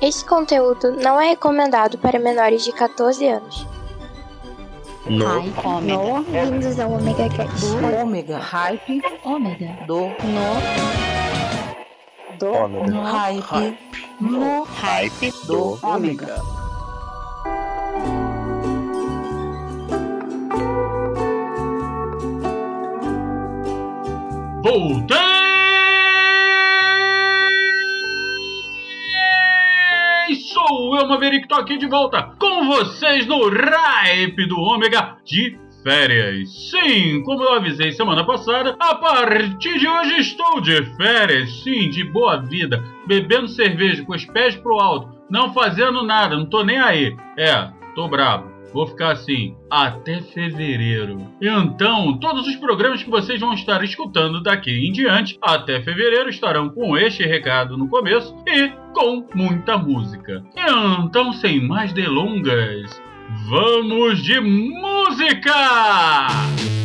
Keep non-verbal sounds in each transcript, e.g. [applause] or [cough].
Esse conteúdo não é recomendado para menores de 14 anos. No. Hype. Ômega. Bem-vindos ao Omega Cast. Do ômega. Hype. Ômega. Do. No. Do. Ômega. No. Hype. No. Hype Do. Ômega. Voltei! Eu, Maverick, tô aqui de volta com vocês no Hype do Ômega de férias. Sim, como eu avisei semana passada, a partir de hoje estou de férias, sim, de boa vida, bebendo cerveja com os pés pro alto, não fazendo nada, não tô nem aí. É, tô bravo. Vou ficar assim até fevereiro. Então, todos os programas que vocês vão estar escutando daqui em diante, até fevereiro, estarão com este recado no começo e com muita música. Então, sem mais delongas, vamos de música! When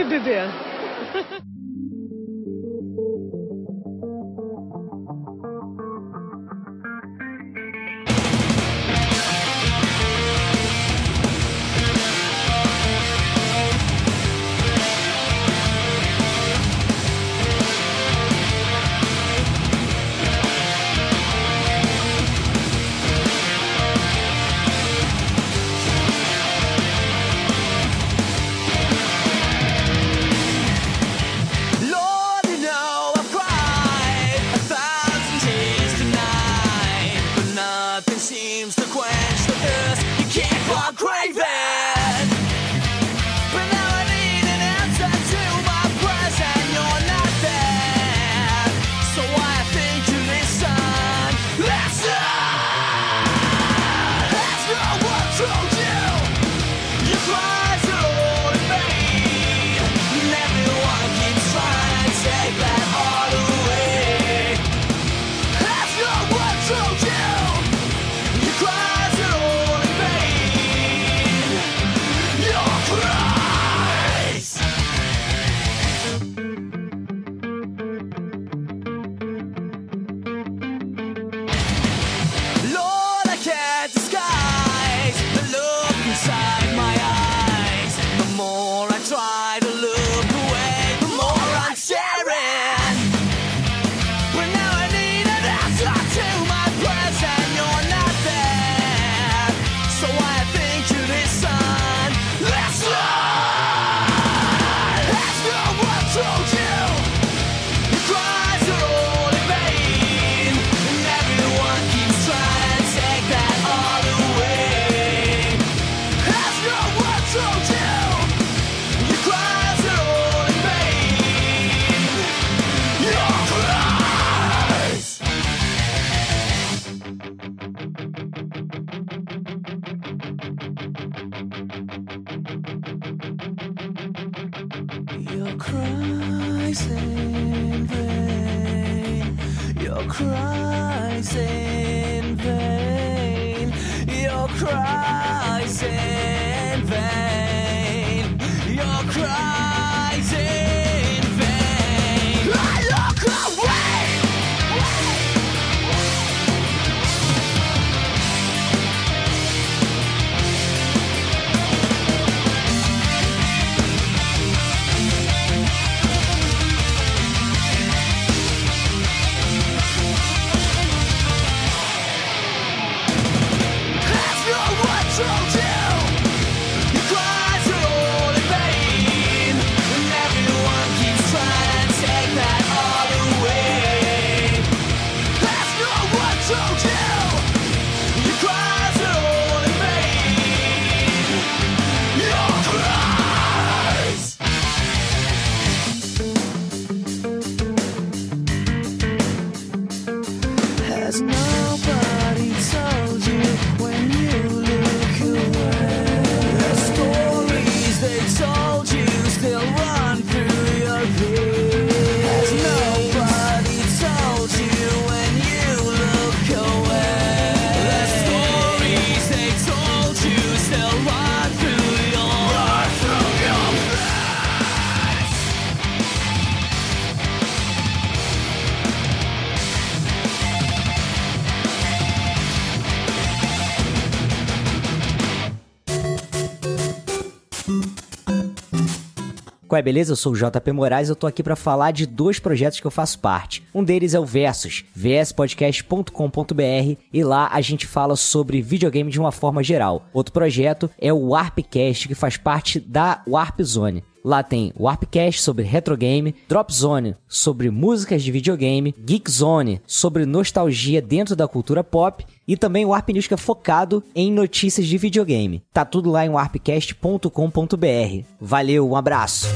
é dia Qual é, beleza? Eu sou o JP Moraes e eu tô aqui para falar de dois projetos que eu faço parte. Um deles é o Versus, vspodcast.com.br, e lá a gente fala sobre videogame de uma forma geral. Outro projeto é o Warpcast, que faz parte da Warp Zone. Lá tem o Warpcast sobre retrogame, Drop Zone sobre músicas de videogame, Geek Zone sobre nostalgia dentro da cultura pop e também o Warp News que é focado em notícias de videogame. Tá tudo lá em warpcast.com.br. Valeu, um abraço.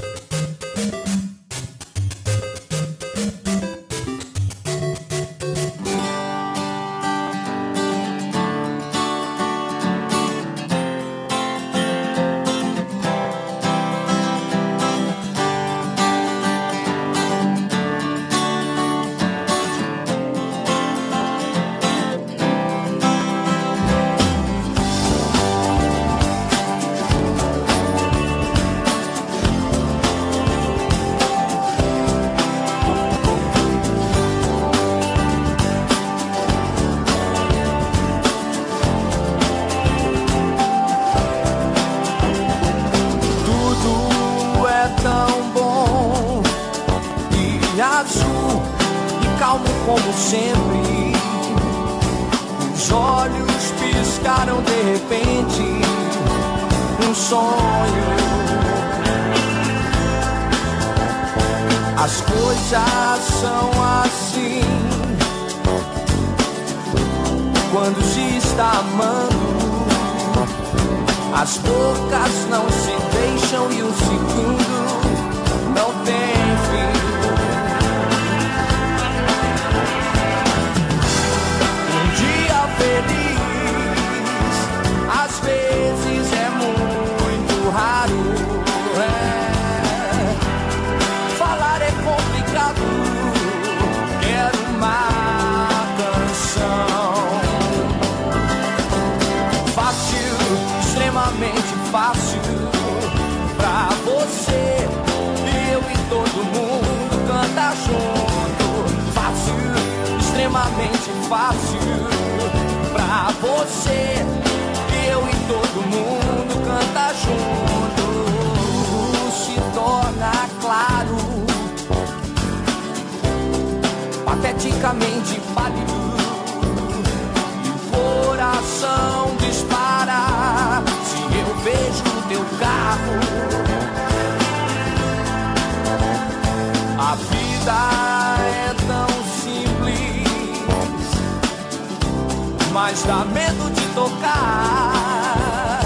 mas dá medo de tocar.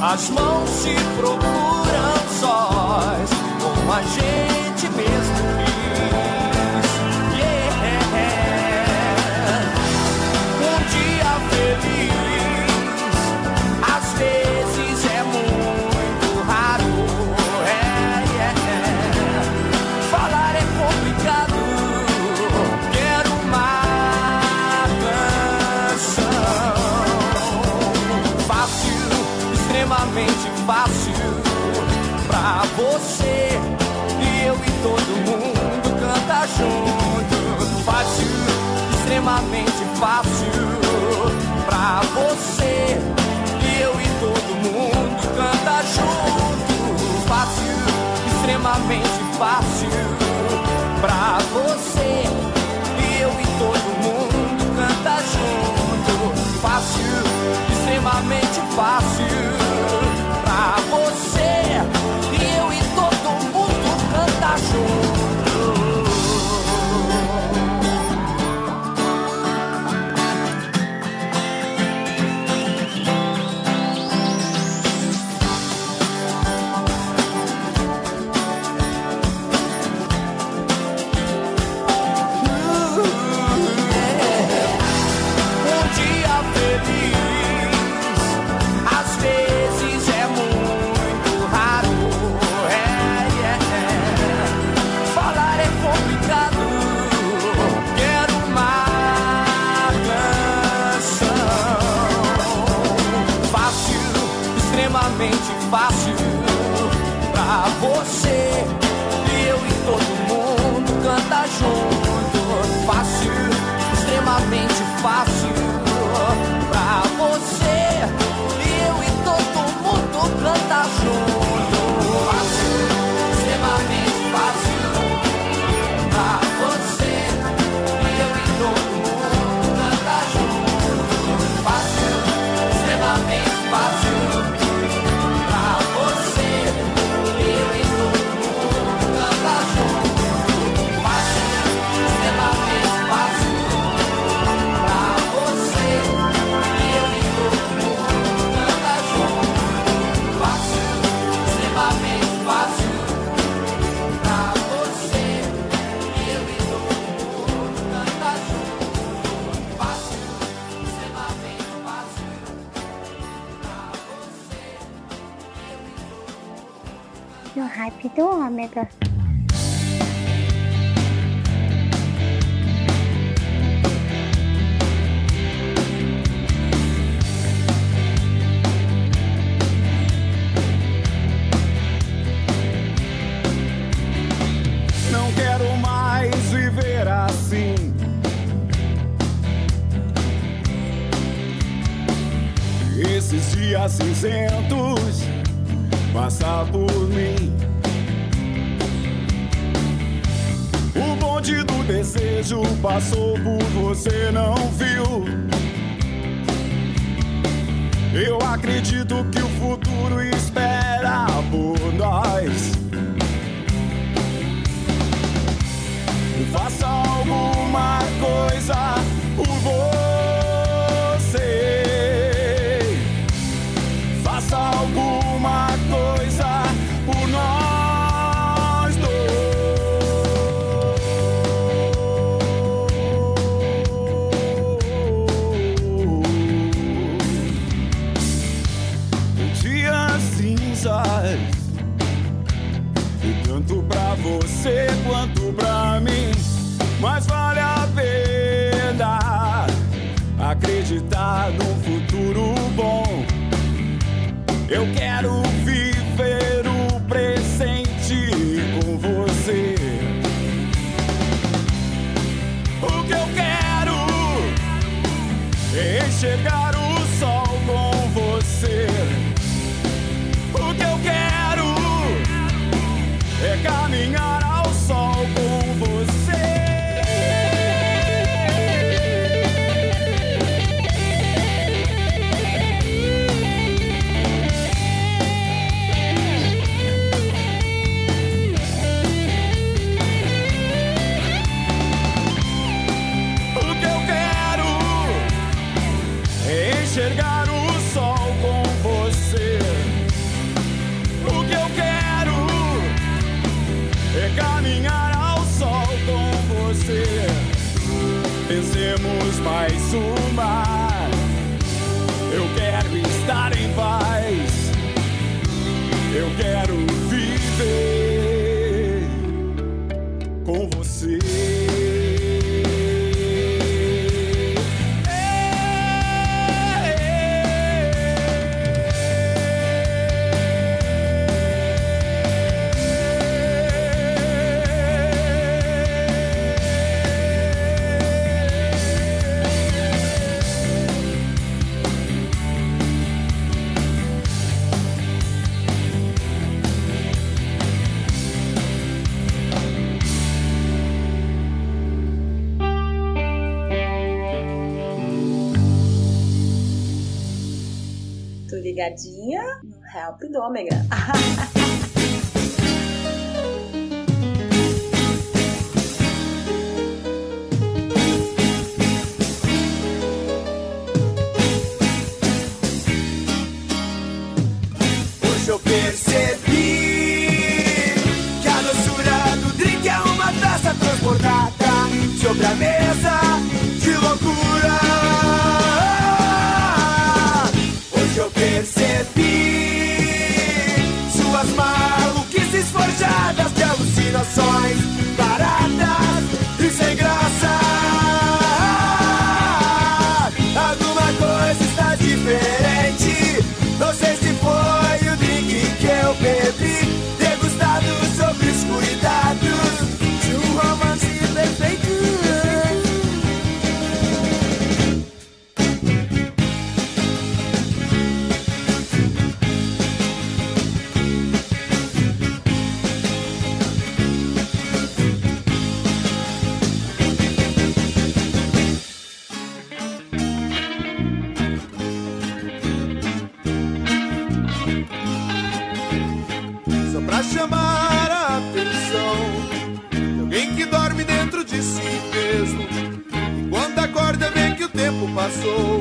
As mãos se procuram sós com a gente. extremamente fácil pra você. Eu e todo mundo canta junto. Fácil, extremamente fácil. Happy to make a você não viu. Eu acredito que o futuro espera por nós. Faça alguma coisa. Eu quero com você. No Help do Ômega. [laughs] pra chamar a atenção de alguém que dorme dentro de si mesmo. E quando acorda, vê que o tempo passou.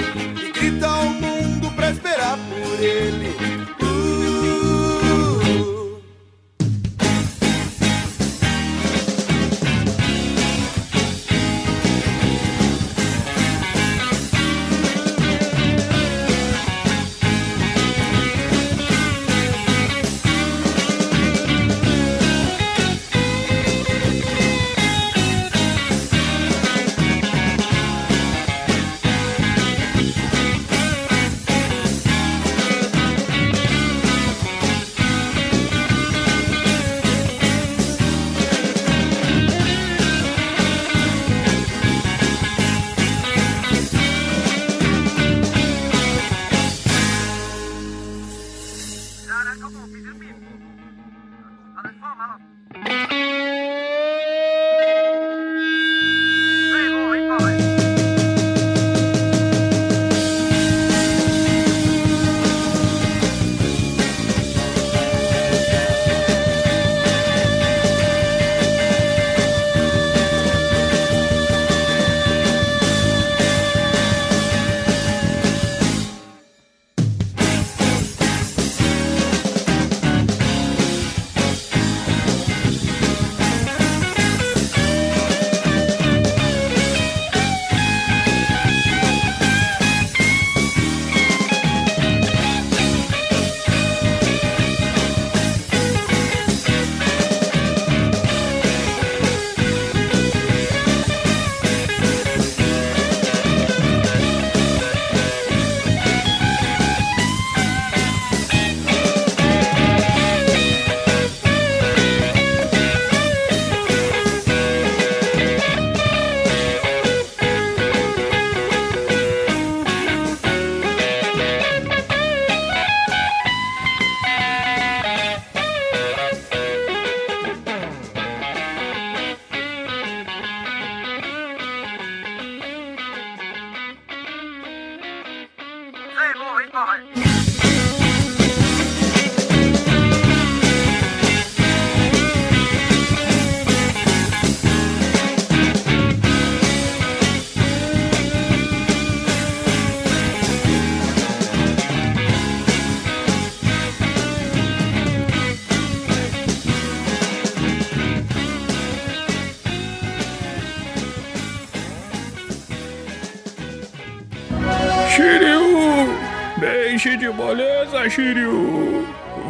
Shiryu.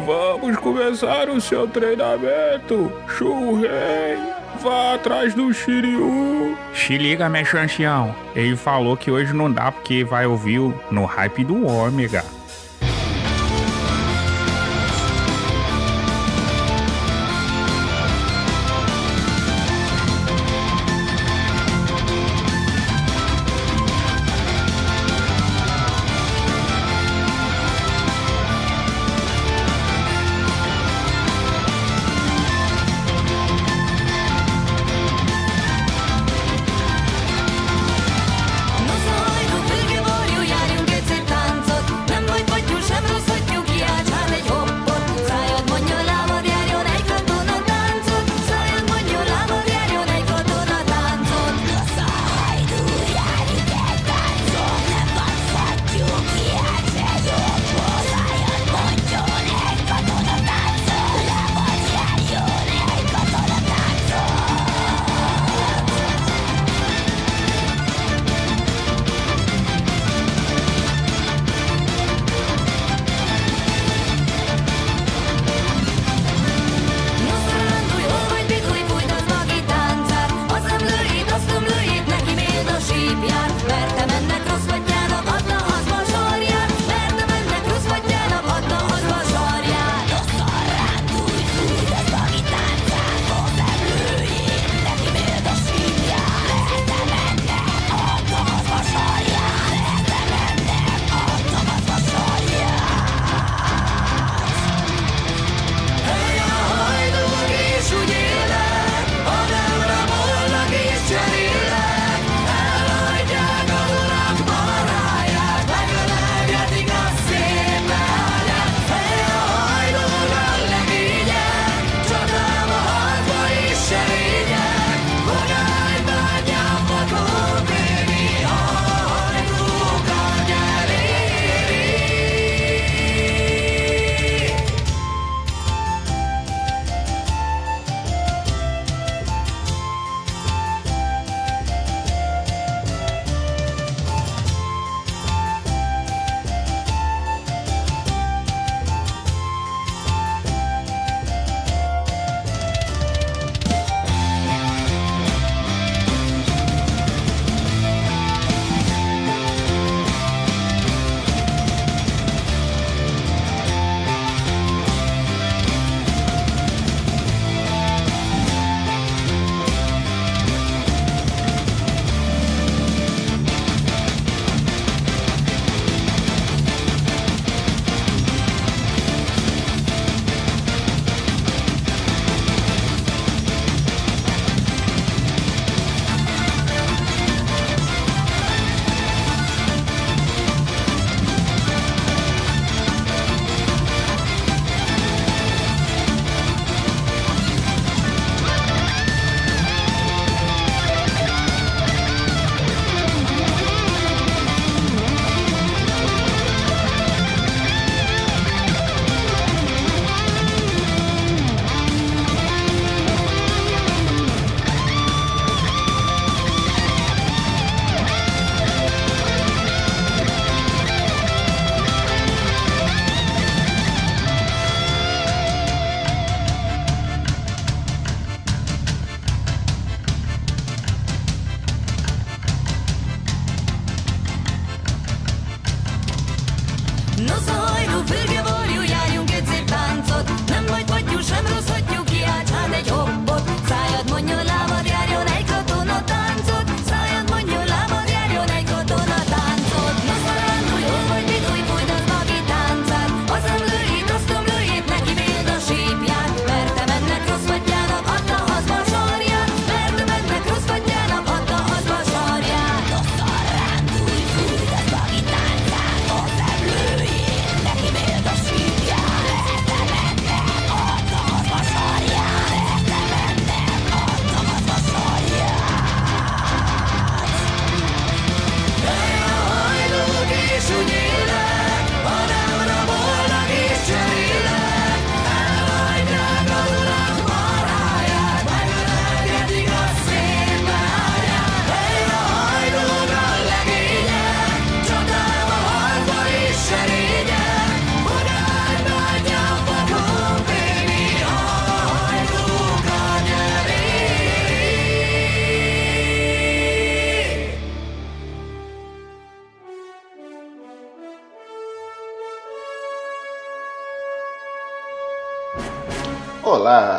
Vamos começar o seu treinamento. Shurei, vá atrás do Shiryu. Se liga, mestre ancião. Ele falou que hoje não dá porque vai ouvir no hype do Ômega.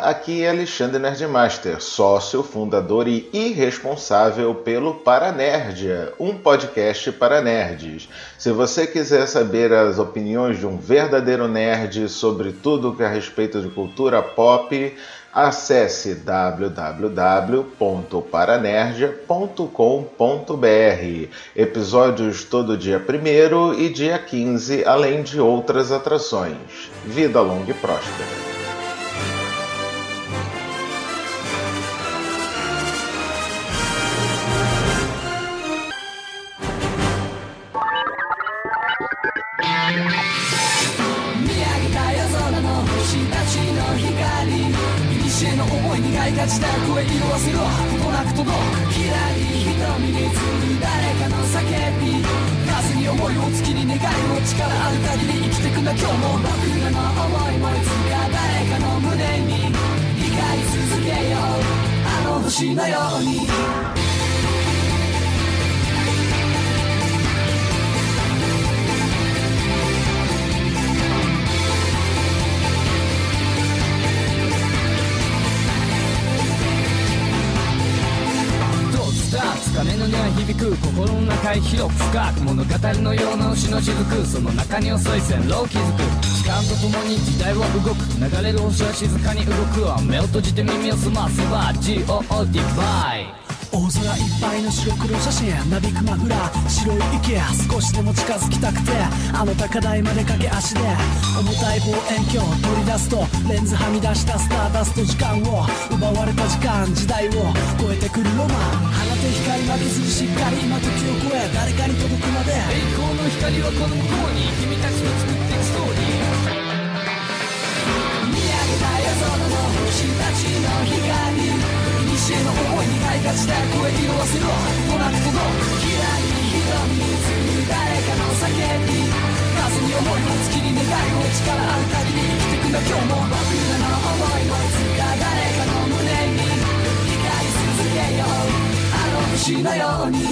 Aqui é Alexandre Nerdmaster, sócio, fundador e irresponsável pelo Paranerdia, um podcast para nerds. Se você quiser saber as opiniões de um verdadeiro nerd sobre tudo que é a respeito de cultura pop, acesse www.paranerdia.com.br. Episódios todo dia 1 e dia 15, além de outras atrações. Vida longa e próspera. 届く左瞳に映る誰かの叫び数に思いを月に願いを力ある限り生きてくな今日も僕らの思いもいつか誰かの胸に光り続けようあの星のように。音は響く心の中へ広く深く物語のような牛の雫その中に遅い線路を築く。時間とともに時代は動く。流れる星は静かに動く。わ目を閉じて耳を澄ませば GOD バイ。大空いっぱいの白黒写真なびくマフラー白い池少しでも近づきたくてあの高台まで駆け足で重たい望遠鏡取り出すとレンズはみ出したスターダスト時間を奪われた時間時代を超えてくるロマン放て光負けずにしっかり今時を超え誰かに届くまで栄光の光はこの向こうに君たちの作っていくストーリー見上げた夜空の星たちの光古の思いに開花した声色あせろとなくとのきらり瞳に映る誰かの叫び風に思いを月に願いを力ある限り生きてくんだ今日も僕らの思いもいつか誰かの胸に光り続けようあの星のように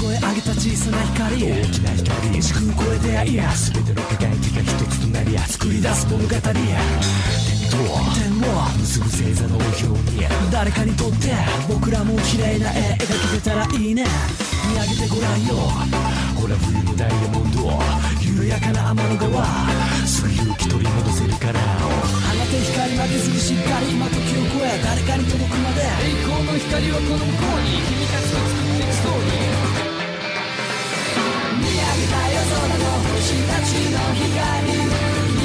声上げた小さな光大きな光時空を超えていや全ての輝きが一つとなりや作り出す物語や。点を結ぶ星座の表に誰かにとって僕らも綺麗な絵描けてたらいいね見上げてごらんよほら冬のダイヤモンド緩やかな天の川すぐ勇気取り戻せるから放て光負けずにしっかり今時を超え誰かに届くまで栄光の光はこの向こうに君たちと作っていくストーリー見上げた夜空の星たちの光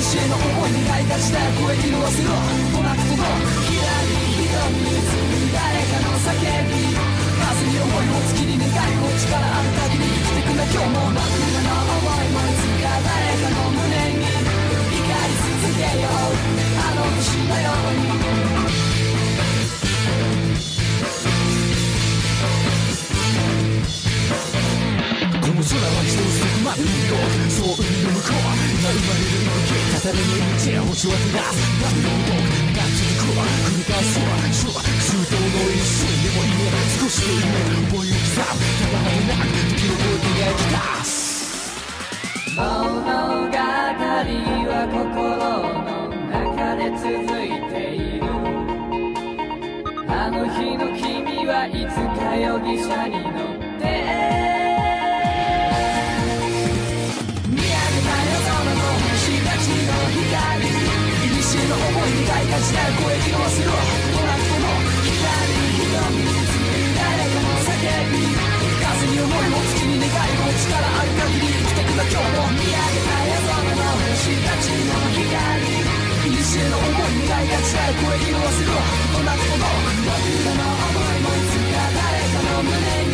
西への思いに開花した声色あせろとなくとのきらり瞳に映る誰かの叫び風に思いを月に願いを力ある限り生きてくんだ今日も真っ暗な思いもいつか誰かの胸に光り続けようあの星のように。息語れの命星を照らすバビロンドが続くわ繰り返すわシュワ周到の一瞬でも夢少しの夢思いを刻むただまでなく時を超えて描き出す物語は心の中で続いているあの日の君はいつか容疑者に乗っりがちな声聞こするわもらっても左に瞳誰かの叫び風に思いも月に願いも力ある限り生きてくが今日も見上げた夜空の星たちの光いにしえの思い願いがちな声色をするわどなことも僕らの思いもいつか誰かの胸に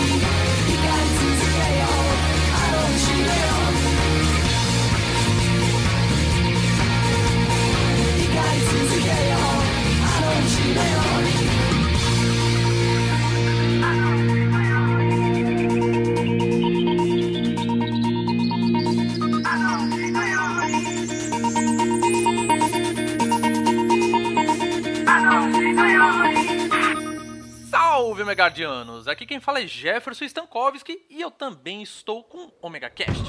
Salve, Omegardianos! Aqui quem fala é Jefferson Stankowski e eu também estou com Omega Cast.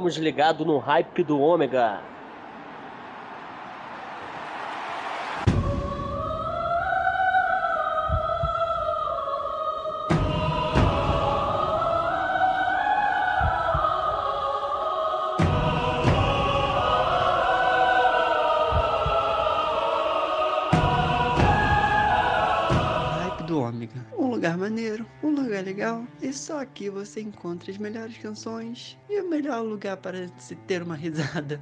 Estamos ligados no hype do Ômega. E só aqui você encontra as melhores canções e o melhor lugar para se ter uma [laughs] risada.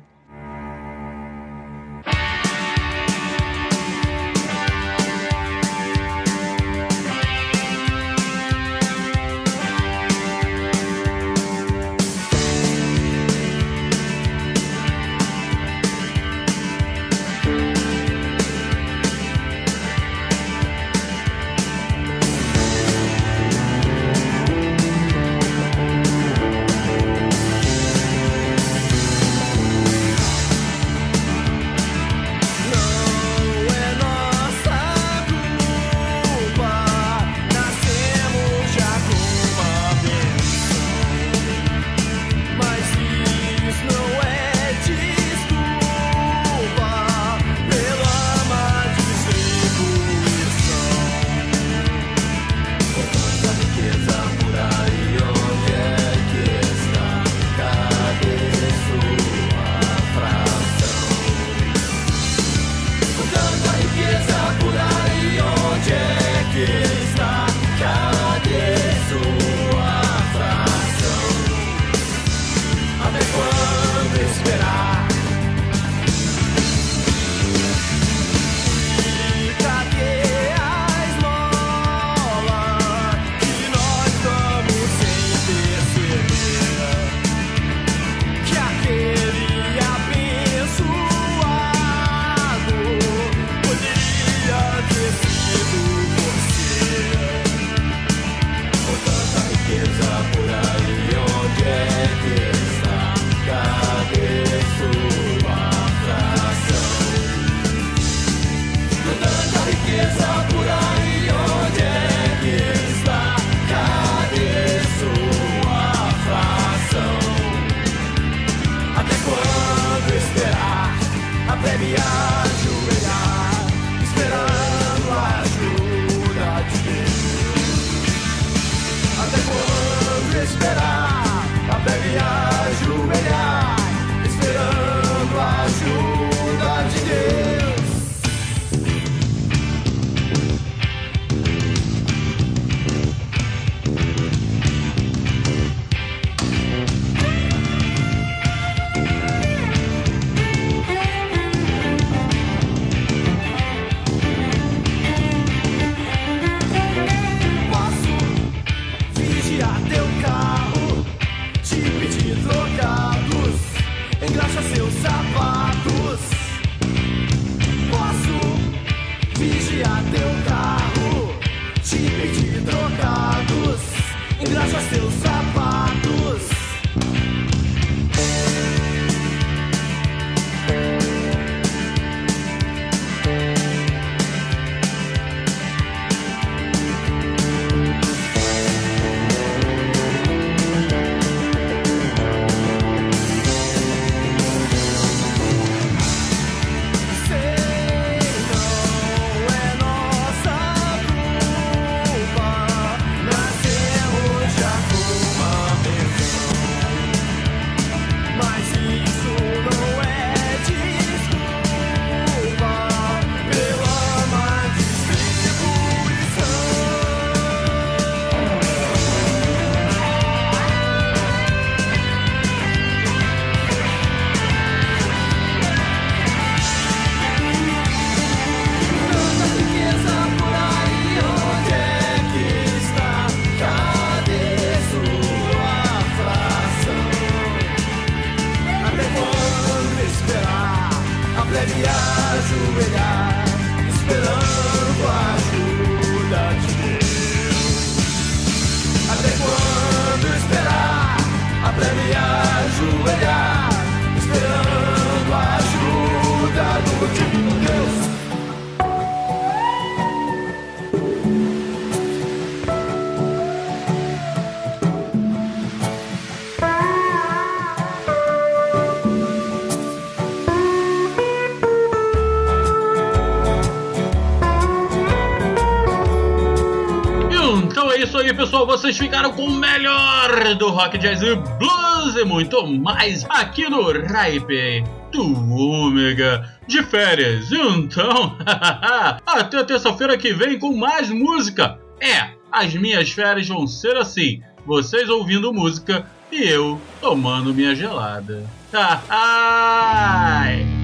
pessoal, vocês ficaram com o melhor do rock, jazz e blues e muito mais aqui no Raipe do Ômega de férias. Então, [laughs] até terça-feira que vem com mais música. É, as minhas férias vão ser assim: vocês ouvindo música e eu tomando minha gelada. [laughs] Ha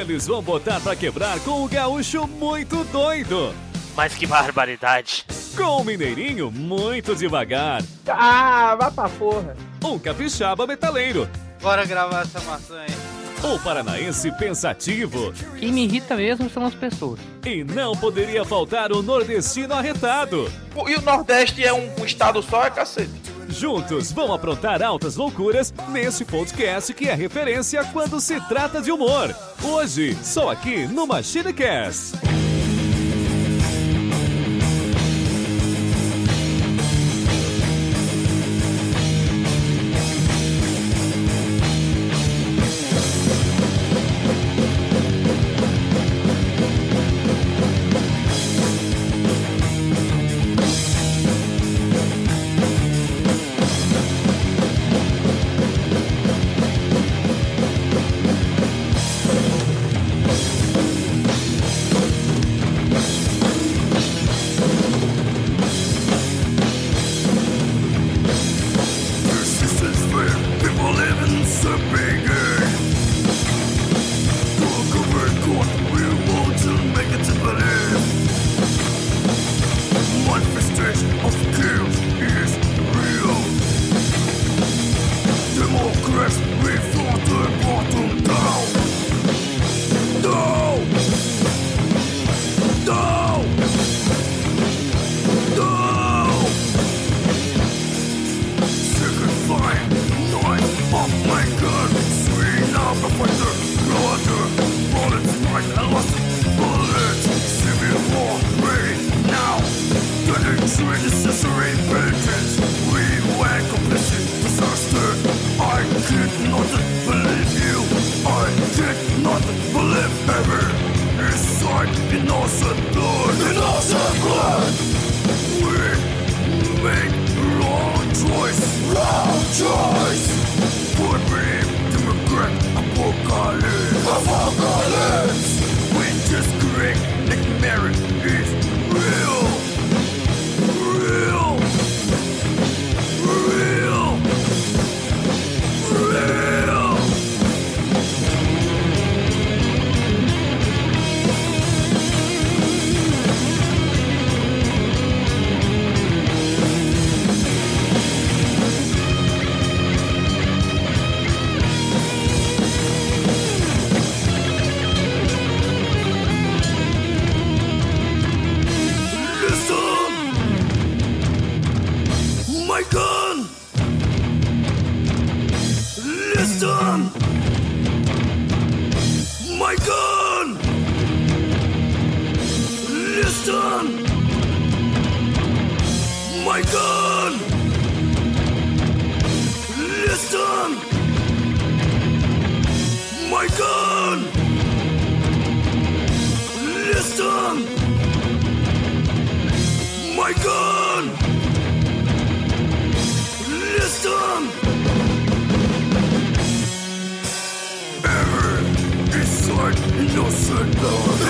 eles vão botar pra quebrar com o gaúcho muito doido. Mas que barbaridade. Com o mineirinho muito devagar. Ah, vá pra porra. Um capixaba metaleiro. Bora gravar essa maçã aí. O paranaense pensativo. que me irrita mesmo são as pessoas. E não poderia faltar o nordestino arretado. E o Nordeste é um, um estado só, é cacete. Juntos vão aprontar altas loucuras nesse podcast que é referência quando se trata de humor. Hoje, só aqui no MachineCast.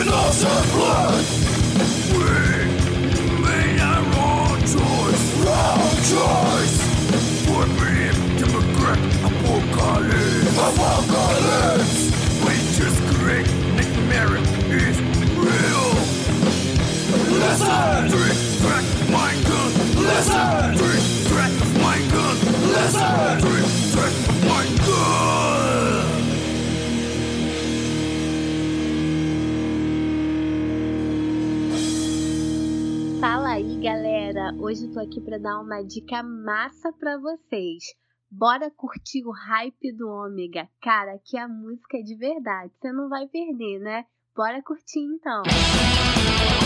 in awesome blood. Hoje eu tô aqui pra dar uma dica massa pra vocês. Bora curtir o hype do Ômega. Cara, aqui a música é de verdade. Você não vai perder, né? Bora curtir então. Jennifer,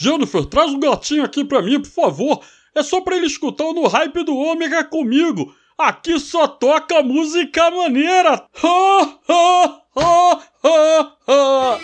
Jennifer, traz o gatinho aqui pra mim, por favor. É só pra ele escutar o no hype do Ômega comigo. Aqui só toca música maneira. Ha, ha, ha, ha, ha.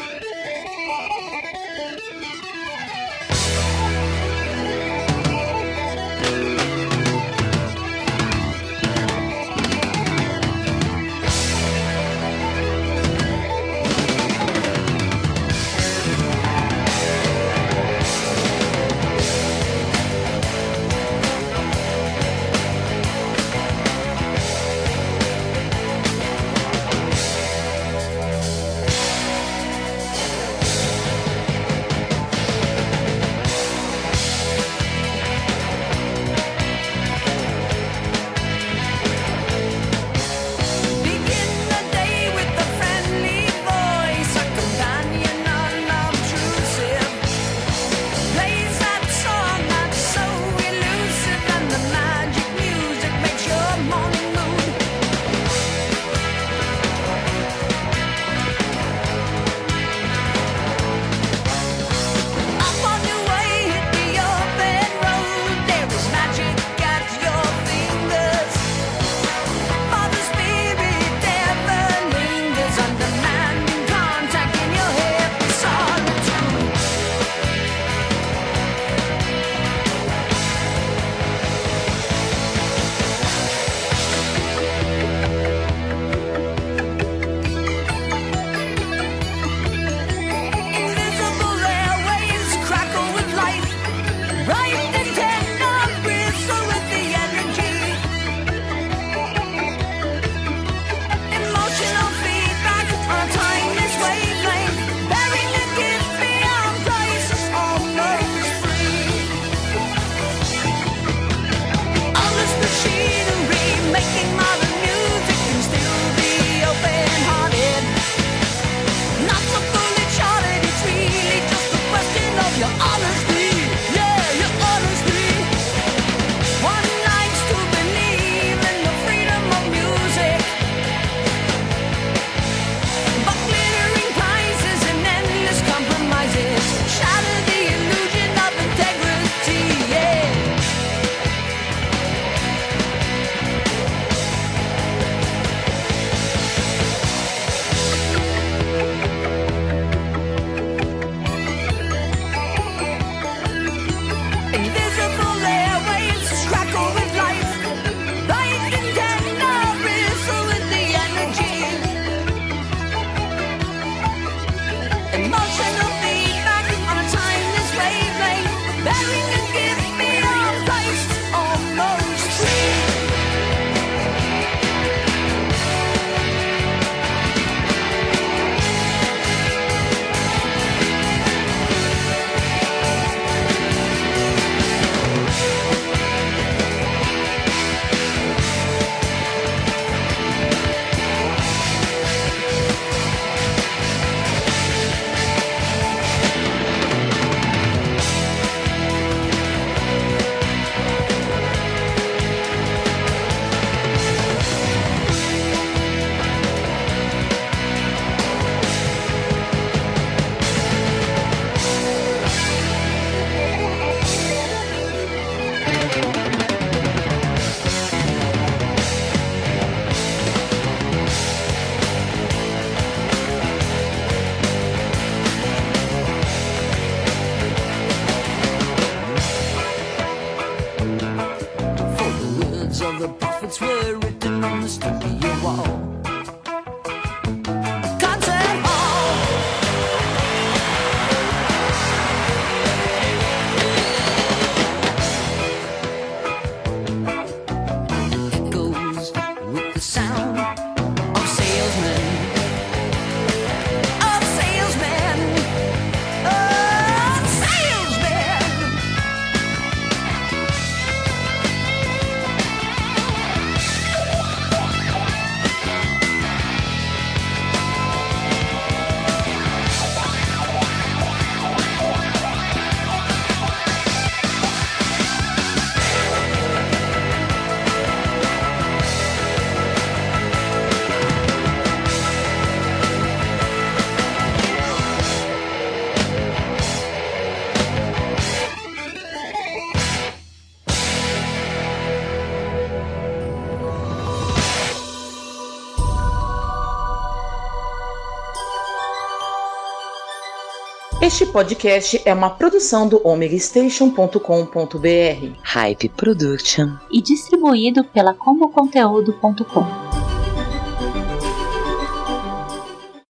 Este podcast é uma produção do omegastation.com.br. Hype Production. e distribuído pela comoconteúdo.com.